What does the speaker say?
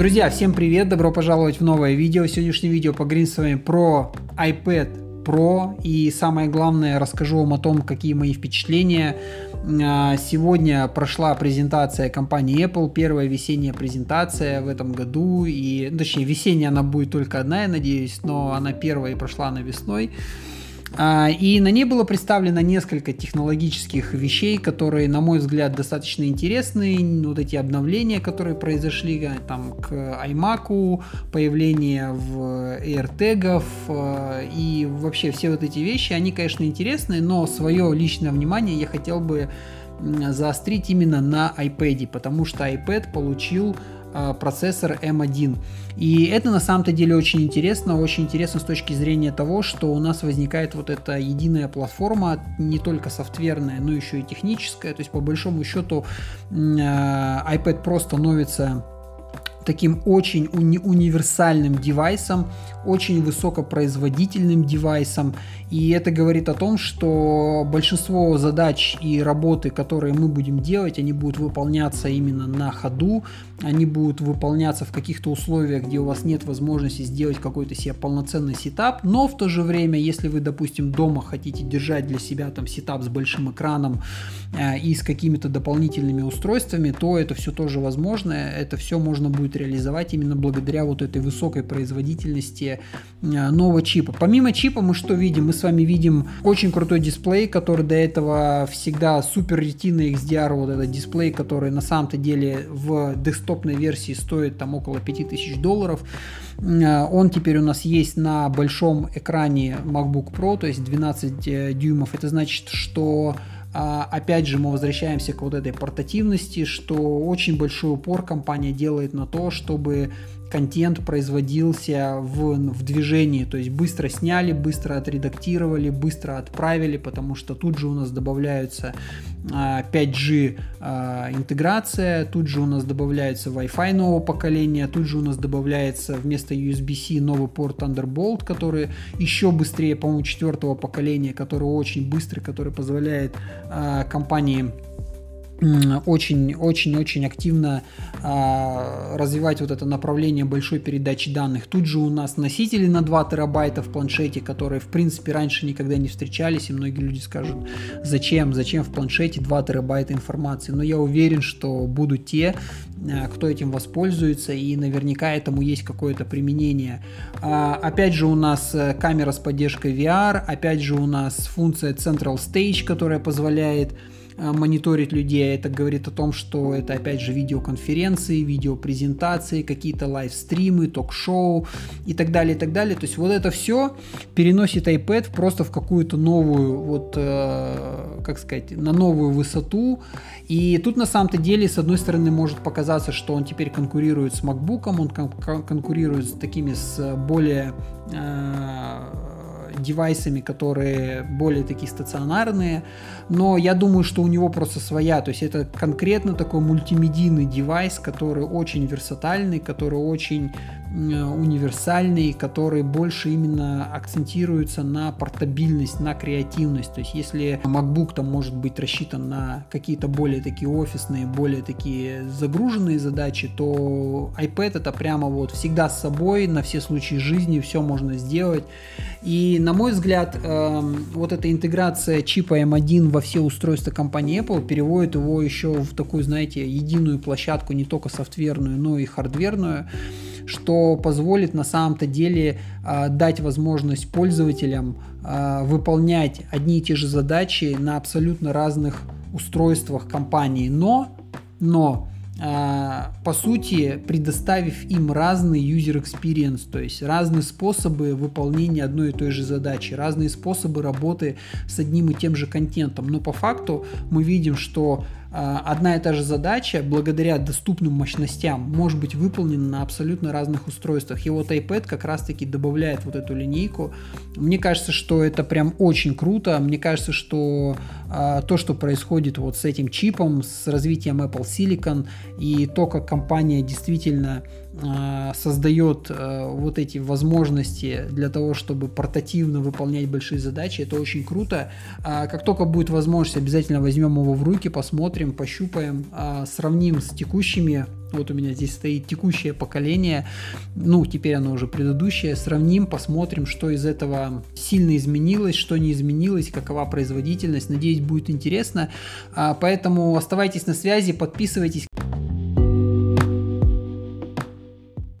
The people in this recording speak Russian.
Друзья, всем привет, добро пожаловать в новое видео. Сегодняшнее видео поговорим с вами про iPad Pro и самое главное расскажу вам о том, какие мои впечатления. А, сегодня прошла презентация компании Apple, первая весенняя презентация в этом году и, точнее, весенняя она будет только одна, я надеюсь, но она первая и прошла на весной. А, и на ней было представлено несколько технологических вещей, которые, на мой взгляд, достаточно интересные. Вот эти обновления, которые произошли э, там к iMac, появление в AirTag э, и вообще все вот эти вещи, они, конечно, интересные, но свое личное внимание я хотел бы заострить именно на iPad, потому что iPad получил процессор M1. И это на самом-то деле очень интересно, очень интересно с точки зрения того, что у нас возникает вот эта единая платформа, не только софтверная, но еще и техническая. То есть по большому счету э, iPad Pro становится таким очень уни универсальным девайсом, очень высокопроизводительным девайсом. И это говорит о том, что большинство задач и работы, которые мы будем делать, они будут выполняться именно на ходу, они будут выполняться в каких-то условиях, где у вас нет возможности сделать какой-то себе полноценный сетап, но в то же время, если вы, допустим, дома хотите держать для себя там сетап с большим экраном э, и с какими-то дополнительными устройствами, то это все тоже возможно, это все можно будет реализовать именно благодаря вот этой высокой производительности э, нового чипа. Помимо чипа мы что видим? Мы с вами видим очень крутой дисплей, который до этого всегда супер ретина XDR, вот этот дисплей, который на самом-то деле в десктопной версии стоит там около 5000 долларов. Э, он теперь у нас есть на большом экране MacBook Pro, то есть 12 э, дюймов. Это значит, что а, опять же, мы возвращаемся к вот этой портативности, что очень большой упор компания делает на то, чтобы контент производился в, в движении, то есть быстро сняли, быстро отредактировали, быстро отправили, потому что тут же у нас добавляются 5G а, а, интеграция, тут же у нас добавляется Wi-Fi нового поколения, тут же у нас добавляется вместо USB-C новый порт Thunderbolt, который еще быстрее, по-моему, четвертого поколения, который очень быстрый, который позволяет а, компании очень-очень-очень активно а, развивать вот это направление большой передачи данных. Тут же у нас носители на 2 терабайта в планшете, которые в принципе раньше никогда не встречались, и многие люди скажут, зачем, зачем в планшете 2 терабайта информации. Но я уверен, что будут те, а, кто этим воспользуется, и наверняка этому есть какое-то применение. А, опять же у нас э, камера с поддержкой VR, опять же у нас функция Central Stage, которая позволяет Э, мониторить людей. Это говорит о том, что это опять же видеоконференции, видеопрезентации, какие-то лайвстримы, ток-шоу и так далее, и так далее. То есть вот это все переносит iPad просто в какую-то новую, вот, э, как сказать, на новую высоту. И тут на самом-то деле, с одной стороны, может показаться, что он теперь конкурирует с MacBook, он кон- конкурирует с такими, с более э, девайсами, которые более такие стационарные, но я думаю, что у него просто своя, то есть это конкретно такой мультимедийный девайс, который очень версатальный, который очень универсальный, который больше именно акцентируется на портабильность, на креативность. То есть если MacBook там может быть рассчитан на какие-то более такие офисные, более такие загруженные задачи, то iPad это прямо вот всегда с собой, на все случаи жизни, все можно сделать. И на мой взгляд, эм, вот эта интеграция чипа M1 во все устройства компании Apple переводит его еще в такую, знаете, единую площадку, не только софтверную, но и хардверную что позволит на самом-то деле э, дать возможность пользователям э, выполнять одни и те же задачи на абсолютно разных устройствах компании, но, но а, по сути, предоставив им разный user experience, то есть разные способы выполнения одной и той же задачи, разные способы работы с одним и тем же контентом. Но по факту мы видим, что одна и та же задача, благодаря доступным мощностям, может быть выполнена на абсолютно разных устройствах. И вот iPad как раз-таки добавляет вот эту линейку. Мне кажется, что это прям очень круто. Мне кажется, что а, то, что происходит вот с этим чипом, с развитием Apple Silicon и то, как компания действительно э, создает э, вот эти возможности для того, чтобы портативно выполнять большие задачи. Это очень круто. А как только будет возможность, обязательно возьмем его в руки, посмотрим, пощупаем, а, сравним с текущими вот у меня здесь стоит текущее поколение, ну, теперь оно уже предыдущее. Сравним, посмотрим, что из этого сильно изменилось, что не изменилось, какова производительность. Надеюсь, будет интересно. А, поэтому оставайтесь на связи, подписывайтесь.